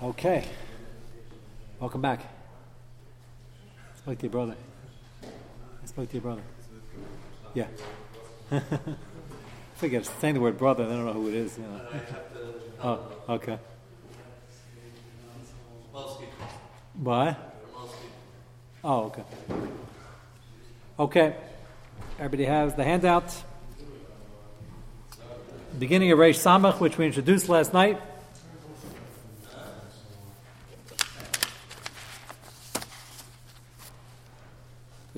Okay. Welcome back. I spoke to your brother. I spoke to your brother. Yeah. I figured saying the word brother, I don't know who it is. You know. oh, okay. What? Oh, okay. Okay. Everybody has the handout. Beginning of Reish Samach, which we introduced last night.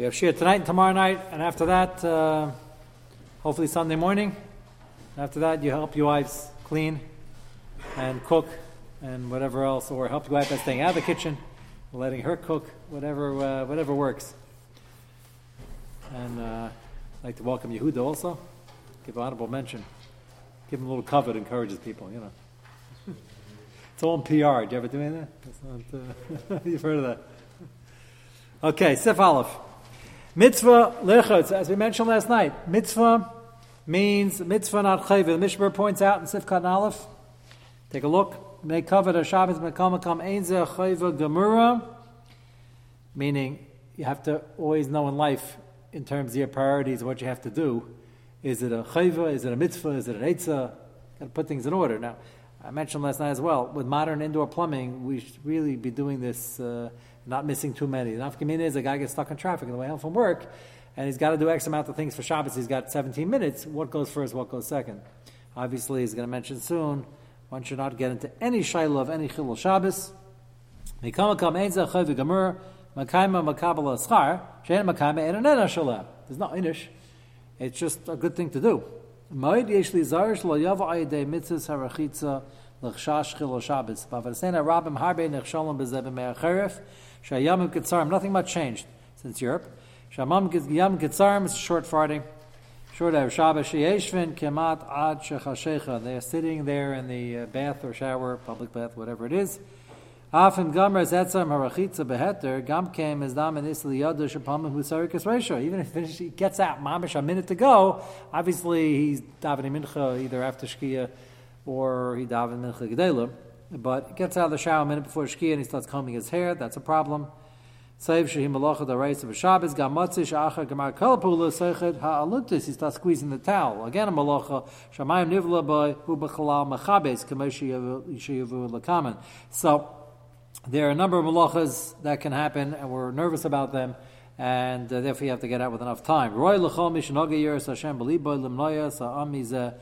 We have Shir tonight and tomorrow night, and after that, uh, hopefully Sunday morning. After that, you help your wives clean and cook and whatever else, or help your wife by staying out of the kitchen, letting her cook, whatever, uh, whatever works. And uh, I'd like to welcome Yehuda also. Give honorable mention. Give him a little cover, encourages people, you know. it's all in PR. Did you ever do any of that? Not, uh, you've heard of that. Okay, Sif Aleph. Mitzvah lechotz, as we mentioned last night, mitzvah means mitzvah not chayv. The Mishmer points out in Sifkat Aleph. Take a look. May cover the Shabbos mekam kam einze chayva gemura. Meaning, you have to always know in life, in terms of your priorities, what you have to do. Is it a chayva? Is it a mitzvah? Is it an eitzah? Got to put things in order. Now, I mentioned last night as well. With modern indoor plumbing, we should really be doing this. Uh, not missing too many. The nafkamina is a guy gets stuck in traffic on the way home from work, and he's got to do X amount of things for Shabbos. He's got 17 minutes. What goes first? What goes second? Obviously, he's going to mention soon. One should not get into any shayla of any chilul Shabbos. There's no inish. It's just a good thing to do. L'chshash chil Shabbos. Bavasena rabim harbe nechshalom bezeh b'me'acheref. Shayam Kitzarim, nothing much changed since Europe. Shamam Yam Kitzarim is short farting. Short of Shabbos Sheyeshvin Kemat Ad Shechashecha. They are sitting there in the uh, bath or shower, public bath, whatever it is. Afim Gomer Zetzam Harachitza Beheter Gam Kem is Dam and Isli Yadu Shapam Husarikas Ratio. Even if he gets out mamish a minute to go, obviously he's davening mincha either after Shkia or he davening mincha gedela. But gets out of the shower a minute before Shkia and he starts combing his hair. That's a problem. Save Shehim Malacha the race of a Shabbos, Gamatzi Sha'achar Gamar Kalapula Sechet Ha'aluntis. He starts squeezing the towel. Again a Malacha. Shamayim Nivla Boy Hu B'chalal Machabes Kameshi Yavu Lakaman. So there are a number of malachas that can happen, and we're nervous about them, and uh, therefore you have to get out with enough time. Roy L'chol Mishnoga Yeris Hashem B'liboy Limnoya Sa'amizeh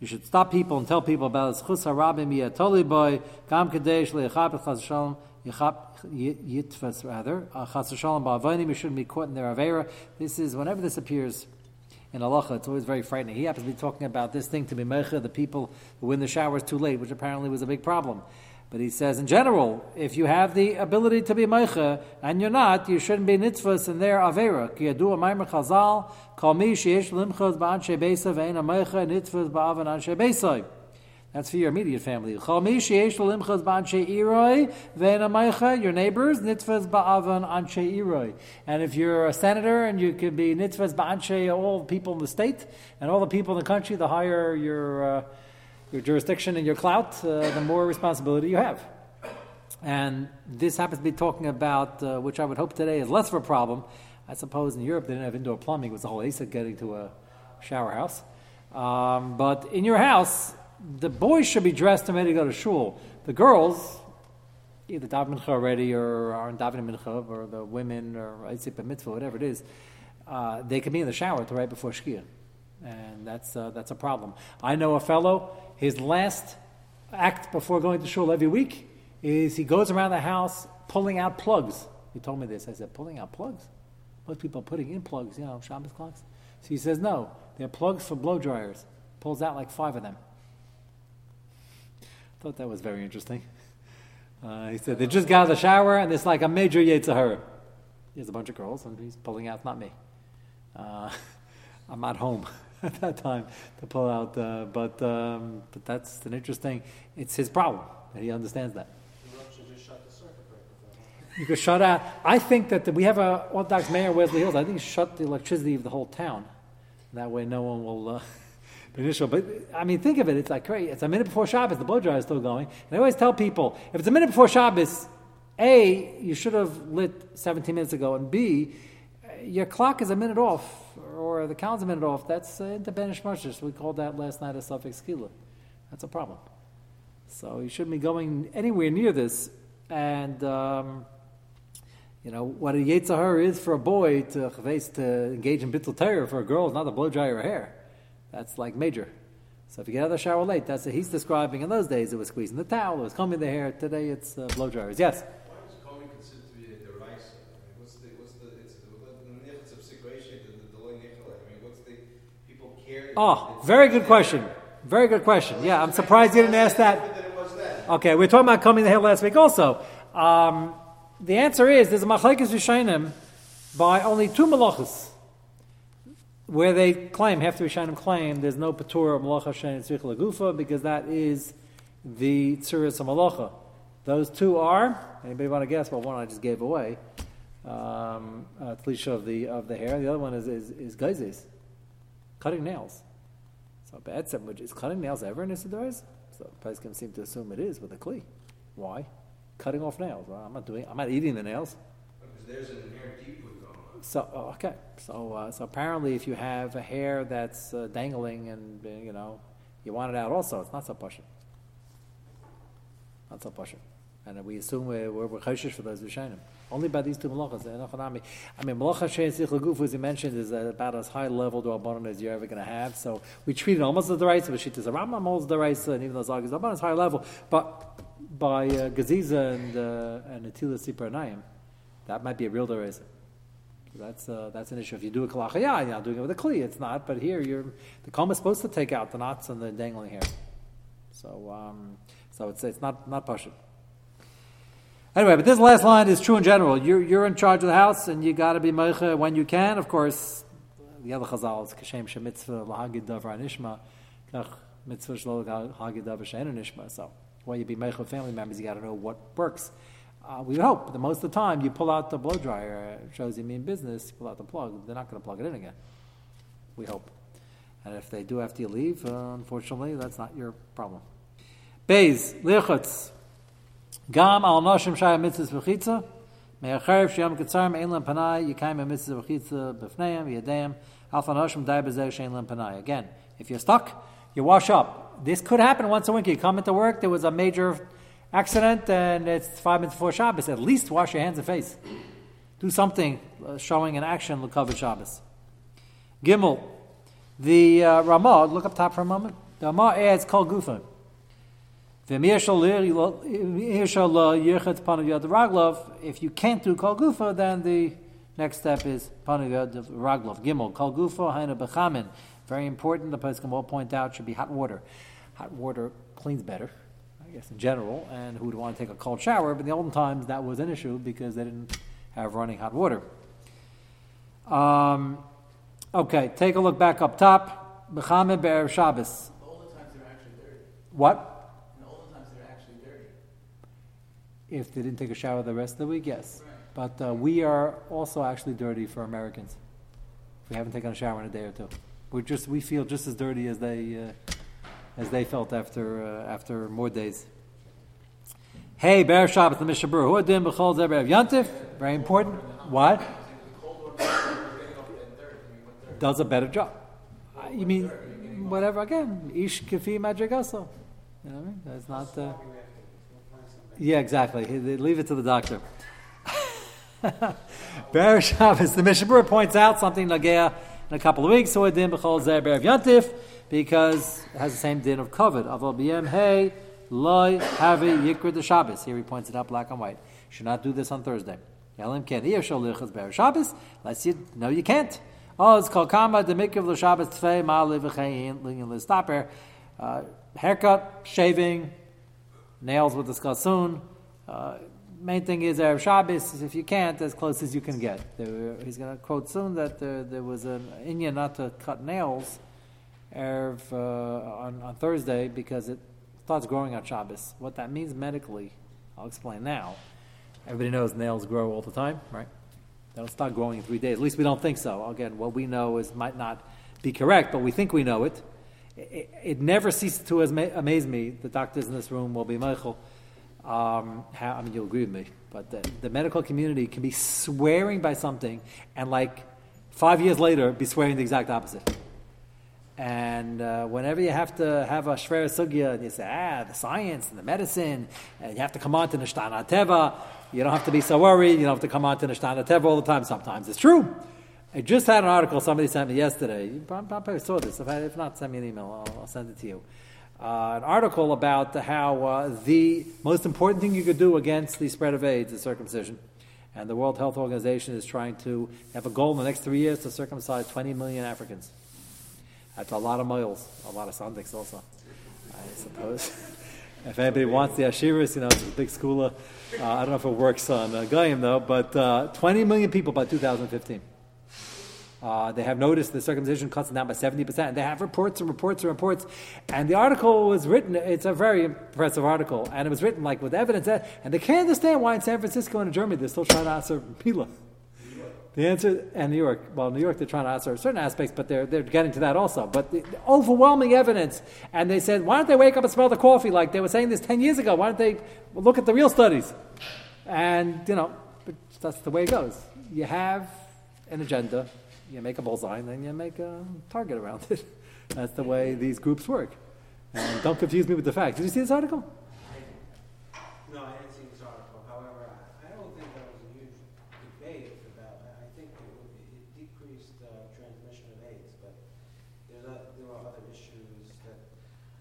you should stop people and tell people about it. Chus harabim yatoli boy gam kadesh le'echap chas shalom yitvas rather uh, chas shalom ba'avonim. You shouldn't be caught in their avera. This is whenever this appears in halacha, it's always very frightening. He happens to be talking about this thing to be mecha the people who in the showers too late, which apparently was a big problem. But he says, in general, if you have the ability to be meicha and you're not, you shouldn't be nitzvahs in their avera. Ki yadu maimer chazal, kol mi sheyesh limchos ba'anshe beisa ve'en meicha nitzvahs ba'avan anshe beisai. That's for your immediate family. Chol mi sheyesh limchos ba'anshe iroi ve'en meicha, your neighbors, nitzvahs ba'avan anshe iroi. And if you're a senator and you can be nitzvahs ba'anshe all the people in the state and all the people in the country, the higher your... Uh, your jurisdiction and your clout, uh, the more responsibility you have. And this happens to be talking about, uh, which I would hope today is less of a problem. I suppose in Europe they didn't have indoor plumbing, it was the whole ASIC getting to a shower house. Um, but in your house, the boys should be dressed and ready to go to shul. The girls, either daven mincha already or aren't davening mincha, or the women or Isip mitzvah, whatever it is, uh, they can be in the shower right before shkia and that's uh, that's a problem. I know a fellow. His last act before going to shul every week is he goes around the house pulling out plugs. He told me this. I said, pulling out plugs. Most people are putting in plugs, you know, Shabbos clocks. So he says, no, they're plugs for blow dryers. Pulls out like five of them. Thought that was very interesting. Uh, he said they just got out of the shower and it's like a major Yetzirah. has a bunch of girls and he's pulling out, not me. Uh, I'm at home. at that time to pull out. Uh, but um, but that's an interesting. It's his problem he understands that. You could shut out. I think that the, we have a Orthodox mayor, Wesley Hills. I think shut the electricity of the whole town. That way, no one will. Uh, initial. But I mean, think of it. It's like crazy. It's a minute before Shabbos. The blow dryer is still going. And I always tell people, if it's a minute before Shabbos, a you should have lit 17 minutes ago, and b your clock is a minute off, or the calendar's a minute off. That's uh, independent shmashis. We called that last night a suffix kila. That's a problem. So you shouldn't be going anywhere near this. And um, you know what a yitzhar is for a boy to to engage in bittul terror for a girl is not to blow dry her hair. That's like major. So if you get out of the shower late, that's what he's describing. In those days, it was squeezing the towel, it was combing the hair. Today, it's uh, blow dryers. Yes. Why is combing considered to be a deraisa? I mean, what's the what's the it's the it's of situation the the I mean, what's the people care? Oh, very good question. Very good question. Yeah, I'm surprised you didn't ask that. Okay, we were talking about combing the hair last week also. Um, the answer is there's a machlekes v'shainim by only two malachas where they claim, have to Rishonim claim, there's no patur of malacha shein tzrich lagufa because that is the tzuris of malacha. Those two are, anybody want to guess? Well, one I just gave away, um, uh, of the of the hair. The other one is is, is geizes, cutting nails. So Be'etzem, which is cutting nails ever in Isidoris? So Pesachim seem to assume it is with a kli. Why? Cutting off nails. Well, I'm not doing. I'm not eating the nails. Because there's an inherent deep so oh, okay, so uh, so apparently, if you have a hair that's uh, dangling and uh, you know you want it out, also it's not so pushing. Not so pushing, and we assume we're we're, we're for those rishonim. Only by these two malachas. I mean, malacha shein sich as you mentioned, is about as high level to rabbanon as you're ever going to have. So we treat it almost as the right, but shit is a Rambam holds the right, and even argues rabbanon is high level. But by uh, Gaziza and uh, and Atila Sipranayim, that might be a real dereza that's uh, that's an issue. If you do a kalacha, yeah, you're not doing it with a kli. It's not. But here, you're the comb is supposed to take out the knots and the dangling hair. So, um, so it's it's not not pashut. Anyway, but this last line is true in general. You're you're in charge of the house, and you got to be meicha when you can. Of course, the other chazal is kashem shemitzvah lahagid davar nishma, kach mitzvah shlo lahagid davar nishma. So, when you be meicha family members, you got to know what works. Uh, we hope that most of the time you pull out the blow dryer, it shows you mean business, you pull out the plug, they're not going to plug it in again. We hope. And if they do after you leave, uh, unfortunately, that's not your problem. Beis, lichutz. Gam al noshim shaya mitzvahs v'chitza. Me'acharev shiyam ketzarim ein lam panai, yikayim mitzvahs v'chitza b'fneim, yadayim. Alfa noshim dai b'zeh shein lam panai. Again, if you're stuck, you wash up. This could happen once a week. You come into work, there was a major accident and it's five minutes before Shabbos, at least wash your hands and face. Do something uh, showing an action cover Shabbos. Gimel, the uh, Ramah, look up top for a moment. The Ramah adds Kol Gufa. If you can't do Kol Gufa, then the next step is Panav Raglov. Gimel, Kol Gufa, Haina Bechamin. Very important, the person will point out, should be hot water. Hot water cleans better I guess in general, and who would want to take a cold shower. But in the olden times, that was an issue because they didn't have running hot water. Um, okay, take a look back up top. Bechamed Be'er Shabbos. What? If they didn't take a shower the rest of the week, yes. But uh, we are also actually dirty for Americans. We haven't taken a shower in a day or two, we just we feel just as dirty as they uh, as they felt after uh, after more days. Hey, Ber Shabbat, the Mishnah Berurah. Huadim b'chol zeber yantif. Very important. What? Does a better job. You mean whatever? Again, ish kafi madrigaso. You know what I mean? That's not. Yeah, exactly. Leave it to the doctor. Ber Shabbos. The Mishnah points out something nagea in a couple of weeks. Huadim b'chol zeber yantif because it has the same din of covet. Aval b'yem hey loy have yikra the Shabbos. Here he points it out black and white. Should not do this on Thursday. Yalim can here shall lichas ber Shabbos. Let's you no you can't. Oh, it's called kama the mikra the Shabbos tfei ma livachein lingin listaper. Uh, haircut, shaving, nails we'll discuss soon. Uh, main thing is Erev Shabbos, if you can't, as close as you can get. He's going to quote soon that there, there was an India not to cut nails Erev uh, on, on Thursday because it starts growing on Shabbos. What that means medically, I'll explain now. Everybody knows nails grow all the time, right? They don't start growing in three days. At least we don't think so. Again, what we know is might not be correct, but we think we know it. It, it never ceases to amaze me. The doctors in this room will be Michael. Um, how, I mean, you'll agree with me, but the, the medical community can be swearing by something, and like five years later, be swearing the exact opposite. And uh, whenever you have to have a shver sugya, and you say, ah, the science and the medicine, and you have to come on to Nishtana Teva, you don't have to be so worried, you don't have to come on to Nishtana Teva all the time. Sometimes it's true. I just had an article somebody sent me yesterday. You probably saw this. If, I, if not, send me an email. I'll, I'll send it to you. Uh, an article about how uh, the most important thing you could do against the spread of AIDS is circumcision. And the World Health Organization is trying to have a goal in the next three years to circumcise 20 million Africans. That's a lot of miles, a lot of sandiks also, I suppose. if anybody wants the Ashiras, you know, it's a big school. Uh, I don't know if it works on uh, though, but uh, 20 million people by 2015. Uh, they have noticed the circumcision cuts down by 70%. And they have reports and reports and reports. And the article was written, it's a very impressive article, and it was written like with evidence. And they can't understand why in San Francisco and in Germany they're still trying to answer Pila. The answer, and New York, well, New York they're trying to answer certain aspects, but they're, they're getting to that also. But the, the overwhelming evidence, and they said, why don't they wake up and smell the coffee like they were saying this 10 years ago? Why don't they look at the real studies? And, you know, that's the way it goes. You have an agenda, you make a bullseye and then you make a target around it. That's the way these groups work. And don't confuse me with the facts. Did you see this article? No, I didn't see this article. However, I, I don't think there was a huge debate about. I think it, it decreased uh, transmission of AIDS, but there's a, there are other issues that.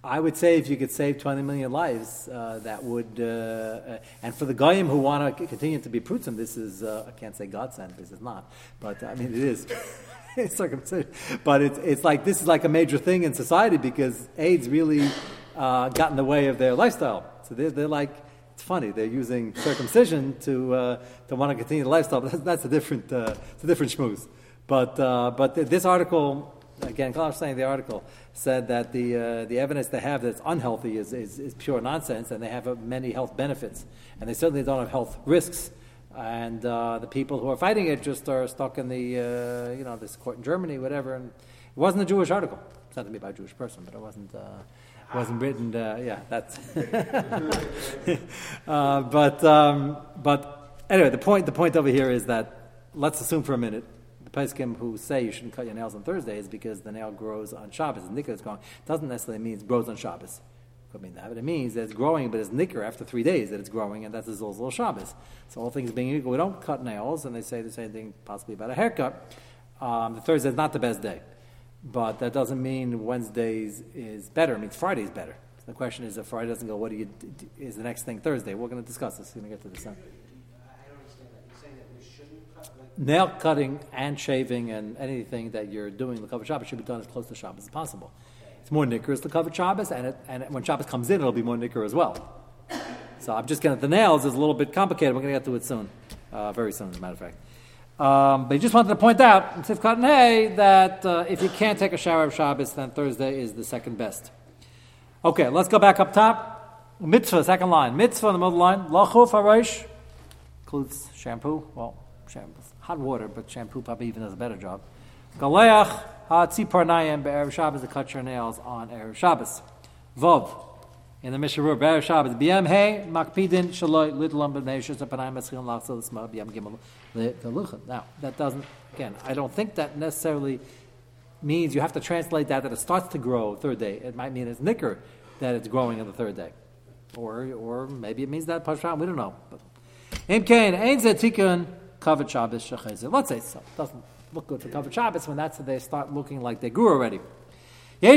I would say if you could save 20 million lives, uh, that would, uh, uh, and for the Goyim who want to continue to be Prutzen, this is, uh, I can't say God sent, this is not, but I mean, it is. it's circumcision. But it's, it's like, this is like a major thing in society because AIDS really uh, got in the way of their lifestyle. So they're, they're like, it's funny, they're using circumcision to, uh, to want to continue the lifestyle, but that's, that's a different, uh, a different schmooze. But, uh, but th- this article, again, Klaus saying the article said that the, uh, the evidence they have that's unhealthy is, is, is pure nonsense, and they have uh, many health benefits, and they certainly don't have health risks. And uh, the people who are fighting it just are stuck in the, uh, you know, this court in Germany, whatever. And it wasn't a Jewish article. Sent to me by a Jewish person, but it wasn't. Uh, wasn't written. Uh, yeah, that's. uh, but um, but anyway, the point the point over here is that let's assume for a minute Peskim who say you shouldn't cut your nails on Thursday is because the nail grows on Shabbos. The nicker is growing. Doesn't necessarily mean it grows on Shabbos. Could mean that, but it means that it's growing, but it's nicker after three days that it's growing, and that's a Zolzol Shabbos. So all things being equal, we don't cut nails, and they say the same thing possibly about a haircut. Um, the Thursday is not the best day, but that doesn't mean Wednesdays is better. It means Friday is better. So the question is, if Friday doesn't go, what do you? Is the next thing Thursday? We're going to discuss this. We're going to get to this. Huh? I don't understand that. You're saying that we shouldn't cut like. Nail cutting and shaving and anything that you're doing the cover Shabbos should be done as close to Shabbos as possible. It's more nicker the cover Shabbos, and, it, and when Shabbos comes in, it'll be more nicker as well. So I'm just getting at the nails is a little bit complicated. We're going to get to it soon, uh, very soon, as a matter of fact. Um, but he just wanted to point out Tifkat and Hay that uh, if you can't take a shower of Shabbos, then Thursday is the second best. Okay, let's go back up top. Mitzvah, second line. Mitzvah the middle line. Lachuf harosh includes shampoo. Well, shampoo, hot water, but shampoo probably even does a better job. Galeach hatzipar nayim be'erev Shabbos to cut your nails on erev Shabbos. Vov in the Mishnah be'erev Shabbos. B'yam hey makpidin shaloi lidlam b'nei shezapanayim etzchil lachzil l'sma b'yam gimel le'galuchan. Now that doesn't again. I don't think that necessarily means you have to translate that that it starts to grow third day. It might mean it's nicker that it's growing on the third day, or or maybe it means that. We don't know. But im kain ein zetikun covered Shabbos. Let's say so. It doesn't look good for covered Shabbos when that's when they start looking like they grew already. Now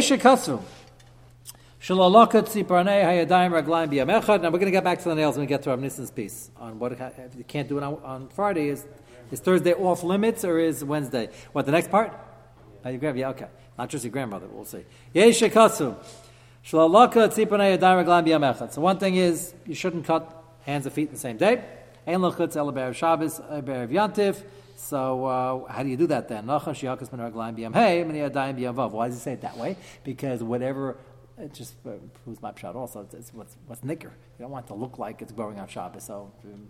we're going to get back to the nails when we get to Rav Nissan's piece on what if you can't do it on, on Friday. Is is Thursday off limits or is Wednesday? What the next part? Oh, your grandmother, yeah, okay. Not just your grandmother, we'll see. So one thing is you shouldn't cut hands and feet in the same day. Ein lachutz el be'erev Shabbos, be'erev Yantiv. So uh, how do you do that then? Why does he say it that way? Because whatever, it just uh, my pshat also. It's, it's what's, what's nicker. You don't want it to look like it's growing on Shabbos. So um,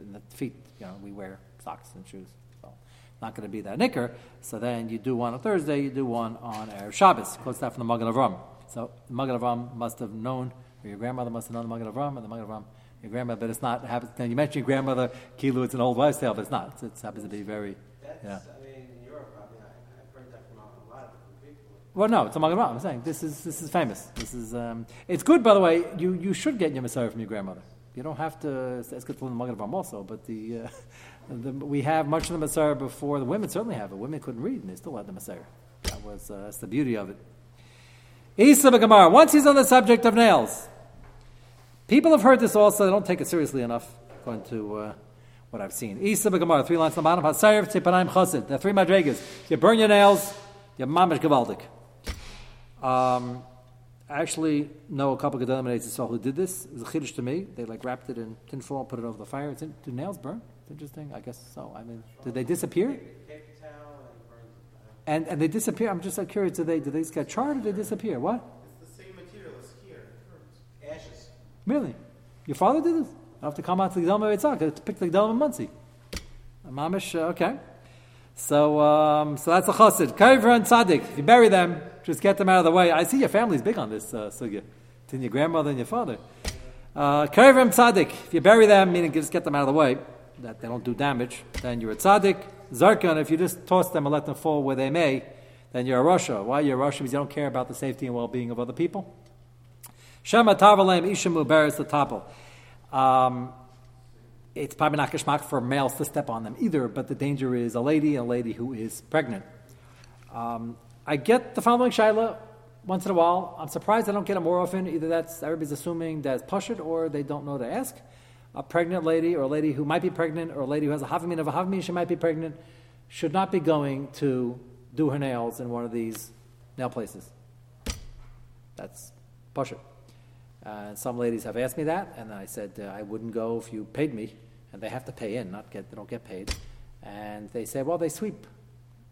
in the feet, you know, we wear socks and shoes. So not going to be that nicker. So then you do one on Thursday, you do one on Erev Shabbos. Quotes that from the Magen Avram. So the Magen Avram must have known, or your grandmother must have known the Magen Avram, and the Magen Avram, your grandmother, but it's not, happens, now you mentioned your grandmother, Kilu, it's an old wives' tale, but it's not. It happens to be very, That's, yeah. I mean, in Europe, I mean, I, I've heard that from a lot of different people. Well, no, it's a Magen Avram. I'm saying this is this is famous. This is um, it's good, by the way. You you should get your Messiah from your grandmother. You don't have to. It's good from the Avram also, but the, uh, the we have much of the Messiah before the women certainly have it. Women couldn't read and they still had the Messiah. That was uh, that's the beauty of it. Isa Gemara. Once he's on the subject of nails, people have heard this also. They don't take it seriously enough, according to. Uh, what I've seen. Isa Gemara, three lines on the bottom. Hasayev Tzipanaim Chosid. The three madrigas. You burn your nails, you're mamish gavaldik. Um, I actually know a couple of Yisrael who did this. It was a chiddush to me. They like wrapped it in tinfoil, put it over the fire. It's in, do nails burn? It's interesting. I guess so. I mean, did they disappear? And. And and they disappear. I'm just like curious. Did they did they just get charred or did they disappear? What? It's the same material as here. It burns. Ashes. Really? Your father did this? I have to come out to the Gedolim Yitzhak to pick the Gedolim Muncie. Mamish. Uh, okay. So um, so that's a chassid. Kaiver and tzaddik. If you bury them, just get them out of the way. I see your family's big on this uh, sugya. It's in your grandmother and your father. Uh, and tzaddik. If you bury them, meaning just get them out of the way, that they don't do damage, then you're a tzaddik. Zarkan, if you just toss them and let them fall where they may, then you're a Russia. Why you're a Russia? Because you don't care about the safety and well-being of other people. Shema tavalem ishamu beres the tapel. Um, it's probably not geschmack for males to step on them either, but the danger is a lady, a lady who is pregnant. Um, I get the following shaila once in a while. I'm surprised I don't get it more often. Either that's everybody's assuming that's pushit or they don't know to ask. A pregnant lady or a lady who might be pregnant or a lady who has a havmin of a havmin, she might be pregnant, should not be going to do her nails in one of these nail places. That's pushit. Uh, some ladies have asked me that, and I said uh, I wouldn't go if you paid me, and they have to pay in, not get they don't get paid. And they say, well, they sweep.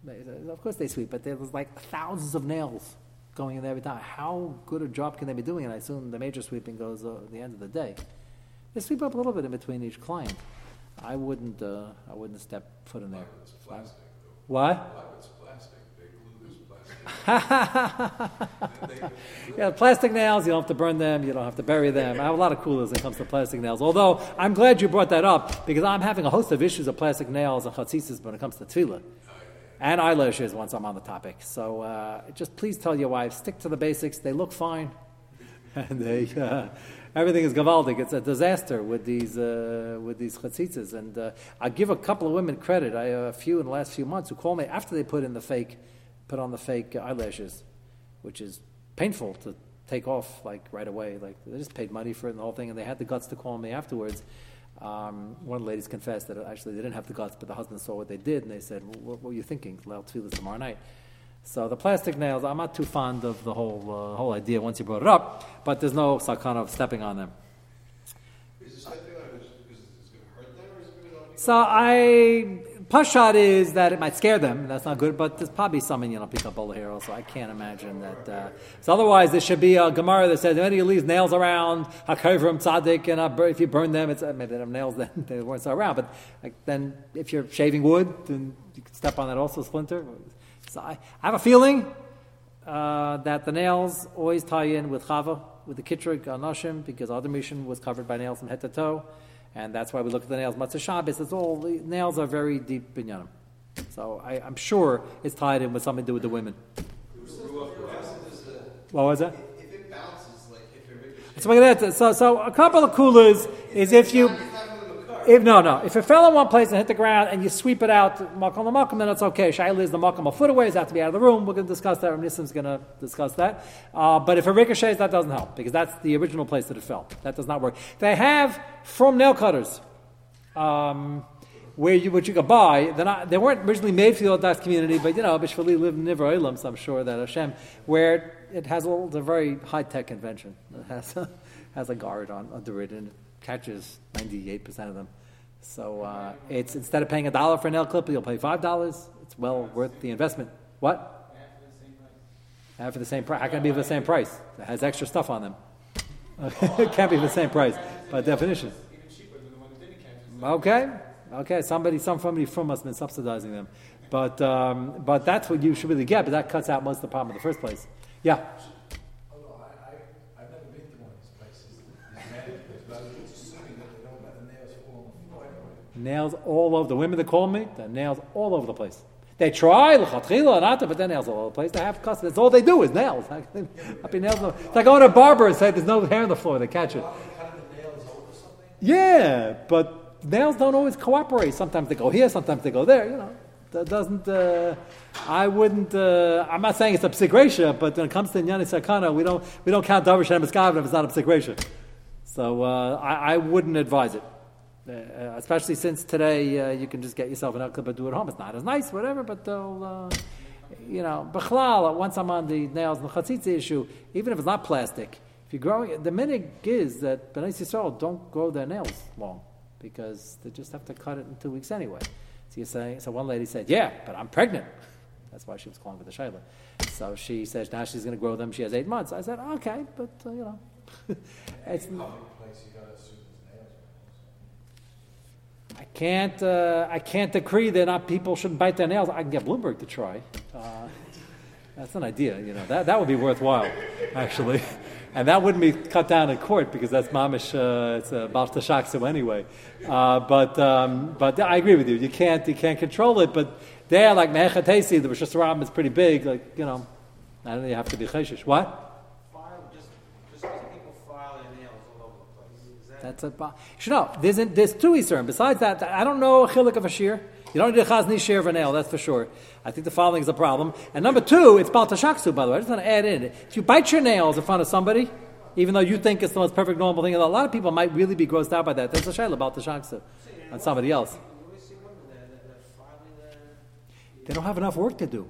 They, of course they sweep, but there's like thousands of nails going in there every time. How good a job can they be doing? And I assume the major sweeping goes uh, at the end of the day. They sweep up a little bit in between each client. I wouldn't. Uh, I wouldn't step foot in there. Plastic, though. What? Black, it's plastic. They glue this plastic. Yeah, plastic nails, you don't have to burn them, you don't have to bury them. I have a lot of coolers when it comes to plastic nails. Although, I'm glad you brought that up because I'm having a host of issues of plastic nails and chatzitzis when it comes to tefillah. And eyelashes once I'm on the topic. So uh, just please tell your wife, stick to the basics. They look fine. and they, uh, everything is gavaldic. It's a disaster with these, uh, with these chatzitzis. And uh, I give a couple of women credit. I a few in the last few months who call me after they put in the fake, put on the fake eyelashes, which is painful to take off like right away. Like they just paid money for it and the whole thing, and they had the guts to call me afterwards. Um, one of the ladies confessed that actually they didn't have the guts, but the husband saw what they did, and they said, well, "What were you thinking? I'll feel this tomorrow night." So the plastic nails, I'm not too fond of the whole uh, whole idea once you brought it up, but there's no sakana of stepping on them. Is this stepping on it because it's going to hurt them, or is it going to So I Pashad is that it might scare them. That's not good, but there's probably some in Yom Pika Bola here also. I can't imagine that. Uh, so otherwise, there should be a Gemara that says, if any leaves nails around, Hakavrim Tzaddik, and if you burn them, it's, uh, maybe they have nails then, they weren't so around. But like, then if you're shaving wood, then you can step on that also, splinter. So I, I have a feeling uh, that the nails always tie in with Chava, with the Kitrig Anashim, because Rishon was covered by nails from head to toe. And that's why we look at the nails. Matzah Shabbos, it's all, the nails are very deep binyanim. So I, I'm sure it's tied in with something to do with the women. What was that? If it bounces, like if it ricochets, So, look at that. so, so a couple of coolers is if you, if no, no, if it fell in one place and hit the ground and you sweep it out, makom the makom, then it's okay. Shaila is the makom a foot away, it's have to be out of the room. We're going to discuss that. Nissim's going to discuss that. Uh, but if it ricochets, that doesn't help because that's the original place that it fell. That does not work. They have from nail cutters. Um, where you what you could buy, not, they weren't originally made for the Orthodox community, but you know, Bishvali lived in so I'm sure that Hashem, where it has a little, a very high tech invention. It has a, has a guard on under it catches 98% of them. So uh, it's instead of paying a dollar for a nail clip, you'll pay five dollars. It's well worth the investment. What? Half for the same price. How can it be the same price? It has extra stuff on them. it can't be the same price by definition. Okay, okay. Somebody, some somebody from us has been subsidizing them. But um, but that's what you should really get. But that cuts out most of the problem in the first place. Yeah. Although I, I, I've never been to one of these places, these manicured, but I was just assuming that they don't let the nails fall on the floor anyway. Nails all over the women that call me. The nails all over the place. They try l'chatchila and but their nails all over the place. They have customers. That's all they do is nails. Happy nails. It's like going to a barber and say there's no hair on the floor. They catch it. Yeah, but nails don't always cooperate. Sometimes they go here, sometimes they go there. You know, that doesn't. Uh, I wouldn't. Uh, I'm not saying it's a psig but when it comes to Nyani Sakana, we don't we don't count Davar Shem if it's not a psig So uh, I, I wouldn't advise it. Uh, especially since today uh, you can just get yourself an El Kippur do at home. It's not as nice, whatever, but they'll, uh, you know, Bechlal, once I'm on the nails and the chatzitza issue, even if it's not plastic, if you're growing, the minig is that Bnei Yisrael don't grow their nails long because they just have to cut it in two weeks anyway. So you're saying, so one lady said, yeah, but I'm pregnant. That's why she was calling with the shayla. So she says now she's going to grow them. She has eight months. I said, okay, but uh, you know, it's. Public place, you gotta assume it's nails. I can't, uh, I can't decree that not people shouldn't bite their nails. I can get Bloomberg to try. Uh, that's an idea, you know. That, that would be worthwhile, actually. And that wouldn't be cut down in court because that's mamish, uh, it's a Baal Tashaksu anyway. Uh, but, um, but I agree with you. You can't, you can't control it. But there, like Mechatesi, the Rosh Hashanah is pretty big. Like, you know, I don't know, you have to be cheshish. What? File, just, just because people file their nails all over the place. Is that? That's a. ba- know. There's, there's two Eastern. Besides that, I don't know a chilik of a shear. You don't need a chazni shear of a nail, that's for sure. I think the following is a problem. And number two, it's bal tashaksu, by the way. I just want to add in. If you bite your nails in front of somebody, even though you think it's the most perfect normal thing, a lot of people might really be grossed out by that. There's a shayla bal tashaksu on somebody else. They don't have enough work to do.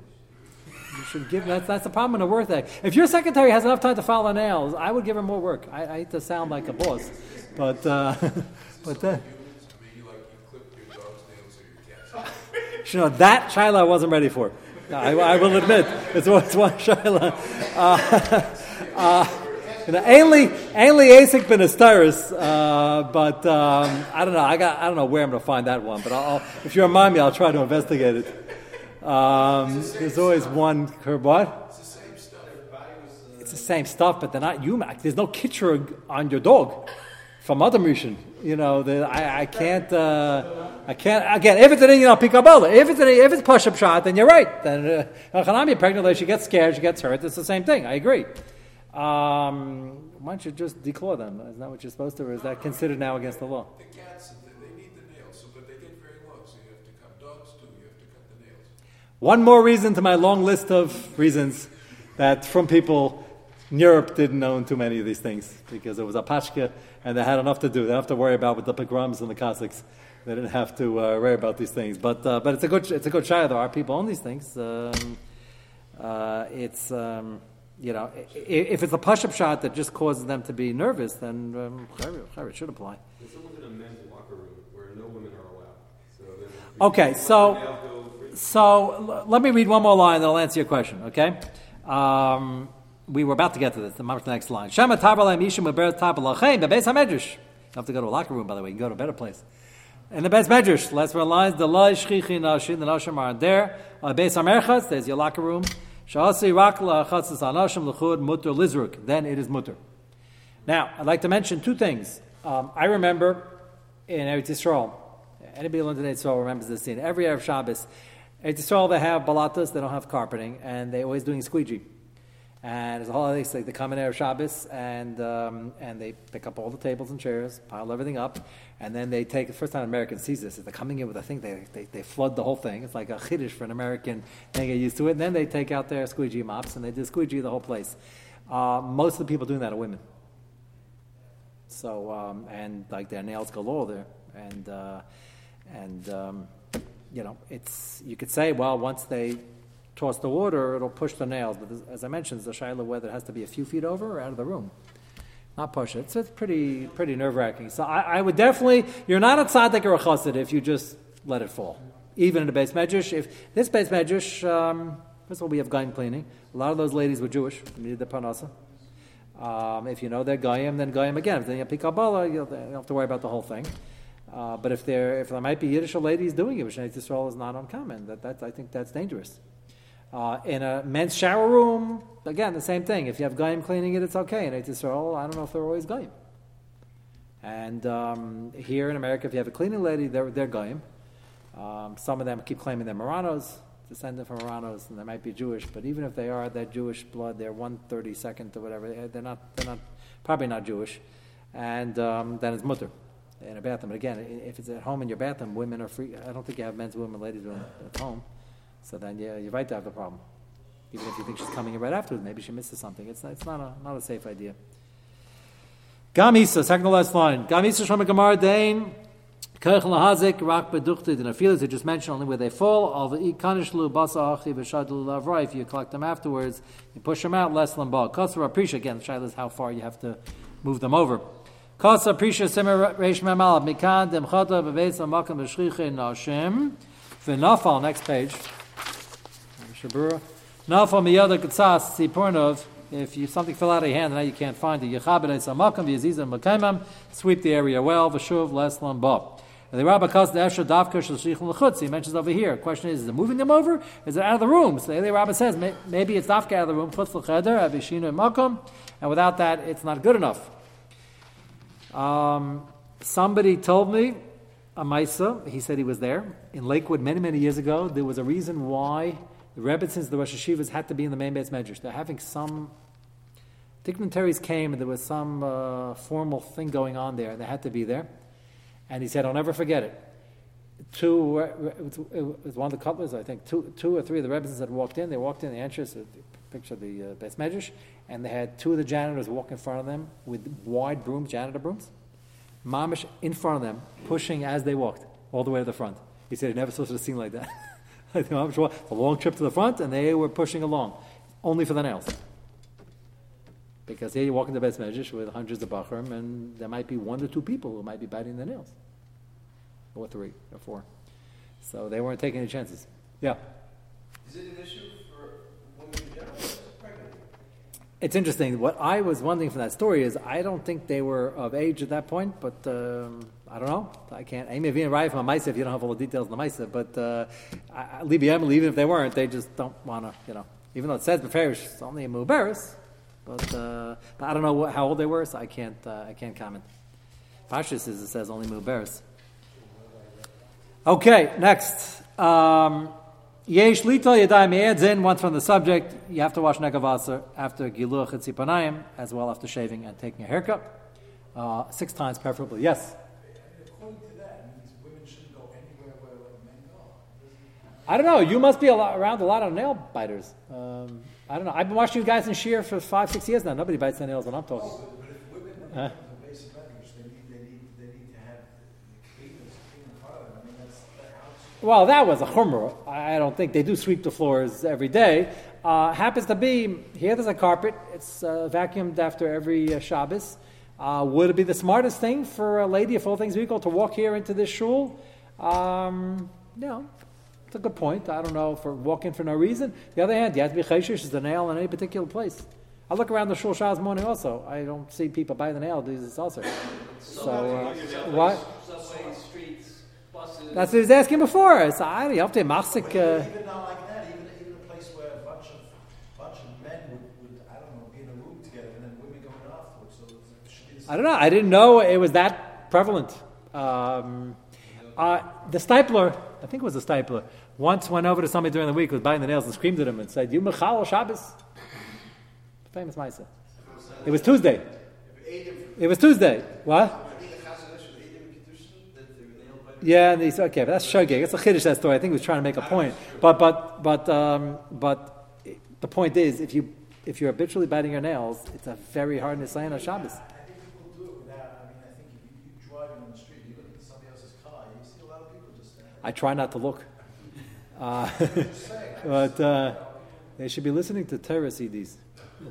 You should give that's that's the problem in a work ethic. If your secretary has enough time to file the nails, I would give her more work. I, I hate to sound like a boss, but uh, but like you know that Shiloh wasn't ready for. I, I will admit it's, it's one Shiloh. Uh, uh, you know, ainly ainly Asik Asteris, uh, but um, I don't know. I got I don't know where I'm going to find that one. But I'll, if you remind me, I'll try to investigate it. Um, there's always one. What? It's the same stuff, but they're not UMAC. There's no kitcher on your dog from other mission. You know, the, I, I can't. Uh, I can't. Again, if it's an you know picabella, if it's an, if it's push up shot, then you're right. Then uh, Hanami pregnant, she gets scared, she gets hurt. It's the same thing. I agree. Um, why don't you just declaw them? Isn't that what you're supposed to, or is that considered now against the law? The cats, they, they need the nails, so, but they get very long, so you have to cut dogs too, you have to cut the nails. One more reason to my long list of reasons that from people in Europe didn't own too many of these things because it was a pashka and they had enough to do. They didn't have to worry about with the pogroms and the Cossacks. They didn't have to uh, worry about these things. But uh, but it's a good it's a good shayah. There are people own these things. Um, uh, it's um, you know if it's a push up shot that just causes them to be nervous, then um, it should apply. There's someone in a men's locker room where no women are allowed. So Okay, so- Nails go free. So let me read one more line, then I'll answer your question. Okay, um, we were about to get to this. The next line. Shema tabalai mishum beber tabalachem bebeis hamedrash. You have to go to a locker room, by the way. You can go to a better place. In the best medrash, last one lines. The loy shchichi nashim. The nashim are there. Uh, beis hamerchas. There's your locker room. Shasi rak lachatzis anashim lechud mutter lizruk. Then it is mutter. Now, I'd like to mention two things. Um, I remember in Eretz Yisrael, anybody who learned Eretz Yisrael remembers this scene. Every Erev Shabbos, Eretz Yisrael, they have balatas, they don't have carpeting, and they're always doing squeegee. And it's a holiday, so they come in Erev Shabbos, and, um, and they pick up all the tables and chairs, pile everything up, and then they take, the first time an American sees this, is they're coming in with a thing, they, they, they flood the whole thing. It's like a chiddush for an American, they get used to it, and then they take out their squeegee mops, and they do squeegee the whole place. Uh, most of the people doing that are women. So um, and like their nails galore there, and uh, and um, you know it's you could say well once they toss the water it'll push the nails, but as- I mentioned, the shaila whether it has to be a few feet over or out of the room, not push it. So it's pretty pretty nerve wracking. So I, I would definitely you're not a tzaddik or a chassid if you just let it fall. Even in a base medrash, if this base medrash, um, first of all we have gaim cleaning. A lot of those ladies were Jewish, needed the panasa. Um, if you know they're Goyim, then Goyim again. If they have Kabbalah, you don't have to worry about the whole thing. Uh, but if there if there might be Yiddish ladies doing it, which Eretz Yisrael is not uncommon, that, that I think that's dangerous. Uh, in a men's shower room, again the same thing. If you have goyim cleaning it, it's okay. In Eretz Yisrael, I don't know if they're always goyim. And um, here in America, if you have a cleaning lady, they're they're goyim. Um, some of them keep claiming they're Marranos, descended from Marranos, and they might be Jewish. But even if they are, that Jewish blood, they're one thirty second or whatever. They're not. They're not probably not Jewish. And um, then it's mutter in a bathroom. But again, i- if it's at home in your bathroom, women are free. I don't think you have men's and ladies' room at home. So then, yeah, you're right to have the problem. Even if you think she's coming in right afterwards, maybe she misses something. It's not, it's not a not a safe idea. Gamisa, second to last line. Gamisa Shlomo Gemara Dain. Kirchen lahazik rak beduchted in a field, they just mentioned only where they fall. Al basa achi v'shadlu lavra. If you collect them afterwards, you push them out, less lamba. Kasra aprisha, again, shaila is how far you have to move them over. Kasra aprisha semer reish memal, mikan dem chata b'veis amakam b'shriche nashim. V'nafal, next page. Shabura. Nafal miyada katsas, sipurnov. If you something fell out of your hand and now you can't find it, yechabed amakam v'yazizam makaimam. Sweep the area well. V'shuv less lamba. And the Rabbi calls the Esher Davka Shashich L'chutz. He mentions over here. Question is, is it moving them over? Is it out of the room? So the Rabbi says maybe it's Davka out of the room. Chutz L'cheder, Avishinu Makom. And without that, it's not good enough. Um, somebody told me, a Maisa, he said he was there, in Lakewood many, many years ago, there was a reason why the Rebbitzins, the Rosh Hashivas, had to be in the main base medrash. They're having some dignitaries came and there was some uh, formal thing going on there. They had to be there. And he said, I'll never forget it. Two, uh, it was, one of the couplers, I think, two, two or three of the Rebbitzins had walked in. They walked in, the entrance, picture of the uh, base medrash, and they had two of the janitors walk in front of them with wide brooms, janitor brooms mamish in front of them, pushing as they walked, all the way to the front. He said he never saw such a scene like that. Walked a long trip to the front, and they were pushing along, only for the nails. Because here you walk the best measures with hundreds of bachrim, and there might be one or two people who might be biting the nails, or three or four. So they weren't taking any chances. Yeah. Is it an issue for women in general or just pregnant? It's interesting. What I was wondering from that story is I don't think they were of age at that point, but um, I don't know. I can't. I may be right from a if you don't have all the details in the Maisa, but uh, I- Libya Emily, even if they weren't, they just don't want to, you know, even though it says Beferish, it's only a Mubaris, but, uh, but I don't know what, how old they were, so I can't, uh, I can't comment. Pashas is it says only Mubaris. Okay, next. Um, Yesh lito yadayim adds in once from the subject. You have to wash negavasa after giluch and as well after shaving and taking a haircut, uh, six times preferably. Yes. I don't know. You must be a lot, around a lot of nail biters. Um, I don't know. I've been watching you guys in shear for five, six years now. Nobody bites their nails when I'm talking. But if women Huh? have the basic language, they need, they need, they need to have cleaners, clean the car. I mean, that's, that house. Well, that was a chumrah. I don't think they do sweep the floors every day. Uh, happens to be here. There's a carpet. It's uh, vacuumed after every uh, Shabbos. Uh, would it be the smartest thing for a lady, if all things equal, to walk here into this shul? Um, know, it's a good point. I don't know for walking for no reason. The other hand, you have to be chayshish as the nail in any particular place. I look around the shul Shabbos morning also. I don't see people by the nail. These is also. So uh, what? Buses. That's what he was asking before. So I you have to machzik. But Uh, even not like that, even, even a place where a bunch of, bunch of men would, would, I don't know, be in a room together and then women going afterwards, so it should be the I don't know. I didn't know it was that prevalent. Um, uh, the Steipler, I think it was the Steipler, once went over to somebody during the week who was biting the nails and screamed at him and said, "You mechal Shabbos." Famous Maisa. It was Tuesday. It was Tuesday. What? I think the Chazon Ish with Eidim Kiddushin, that the nail biter. Yeah, and he said, okay, but that's shogeg. It's a chiddush that story. I think he was trying to make a point. But but but um, but the point is, if you if you're habitually biting your nails, it's a very hard nisayan on Shabbos. I think people do it without, I mean, I think you, you driving on the street, you look at somebody else's car, you see a lot of people just I try not to look. Uh, but uh, they should be listening to Torah CDs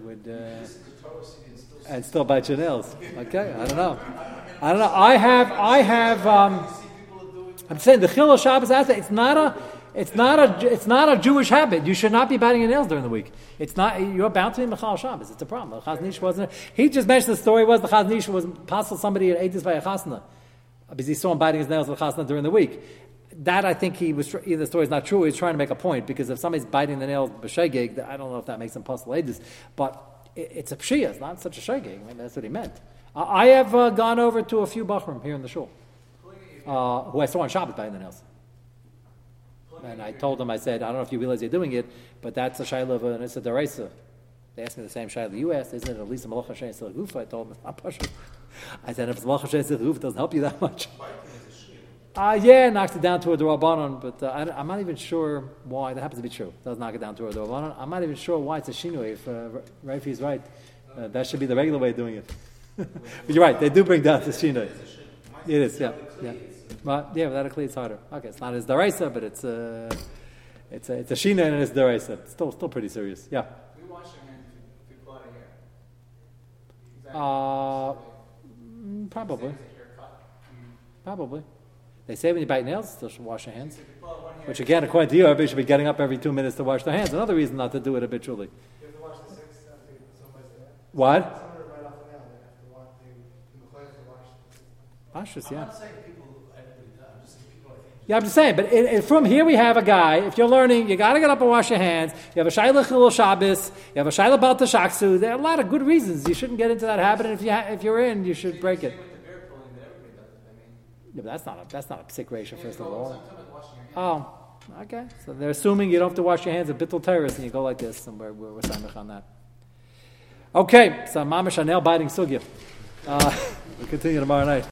with, uh, there, Torah CD and still and still bite your nails. Okay, I don't know. I don't know. I have, I have. Um, I'm saying the Chilul Shabbos It's not a, it's not a, it's not a Jewish habit. You should not be biting your nails during the week. It's not. You're bound to be Mechal Shabbos. It's a problem. The Chaznish wasn't. He just mentioned the story was the Chaznish was possible somebody at Eitis by a Chasna. because he saw him biting his nails with chasna during the week. That I think he was either the story is not true. Or he's trying to make a point because if somebody's biting the nails b'shegeg, I don't know if that makes him postulatus, but it, it's a pshia. It's not such a mean, that's what he meant. I, I have uh, gone over to a few bachrim here in the shul uh, who I saw on Shabbat biting the nails. And I told them, I said, I don't know if you realize you're doing it, but that's a shayla of an Issur D'oraisa. They asked me the same shayla you asked, isn't it at least a Melacha She'eina Tzricha L'gufa? I told them, not Pashut. I said, if it's Melacha She'eina Tzricha L'gufa, it doesn't help you that much. Uh, yeah, knocks it down to a D'rabbanan, but uh, I, am not even sure why. That happens to be true. It does knock it down to a D'rabbanan. I'm not even sure why it's a Shinui, if uh, Rafi is right. Uh, that should be the regular way of doing it. but you're right, they do bring down the Shinui. It is, yeah. yeah. But yeah, without a kli, it's harder. Okay, it's not as daraisa, but it's a, it's a, it's a shina and it's daraisa. It's still, still pretty serious. Yeah. We wash our hands if we pull out a hair. Uh, mm, probably, Same as a haircut. probably. They say when you bite nails, still should wash your hands. If you pull out one hair. Which again, according to you, everybody should be getting up every two minutes to wash their hands. Another reason not to do it habitually. You have to watch the six, the- somebody's there. What? Someone right Yeah, I'm just saying, but it, it, from here we have a guy, if you're learning, you gotta get up and wash your hands. You have a Shaila Chilul Shabbos, you have a Shaila Bal Tashchis. There are a lot of good reasons you shouldn't get into that habit, and if, you ha- if you're in, you should break it. Same with the bear pulling that everybody does it. I mean, Yeah, but that's not a, that's not a psik reisha, first of I'm all. talking about washing your hands. Oh, okay. So they're assuming you don't have to wash your hands at Bittul Torah, and you go like this, and we're, we're, we're samich on that. Okay, so Mama Chanel biting Sugya. Uh, we'll continue tomorrow night.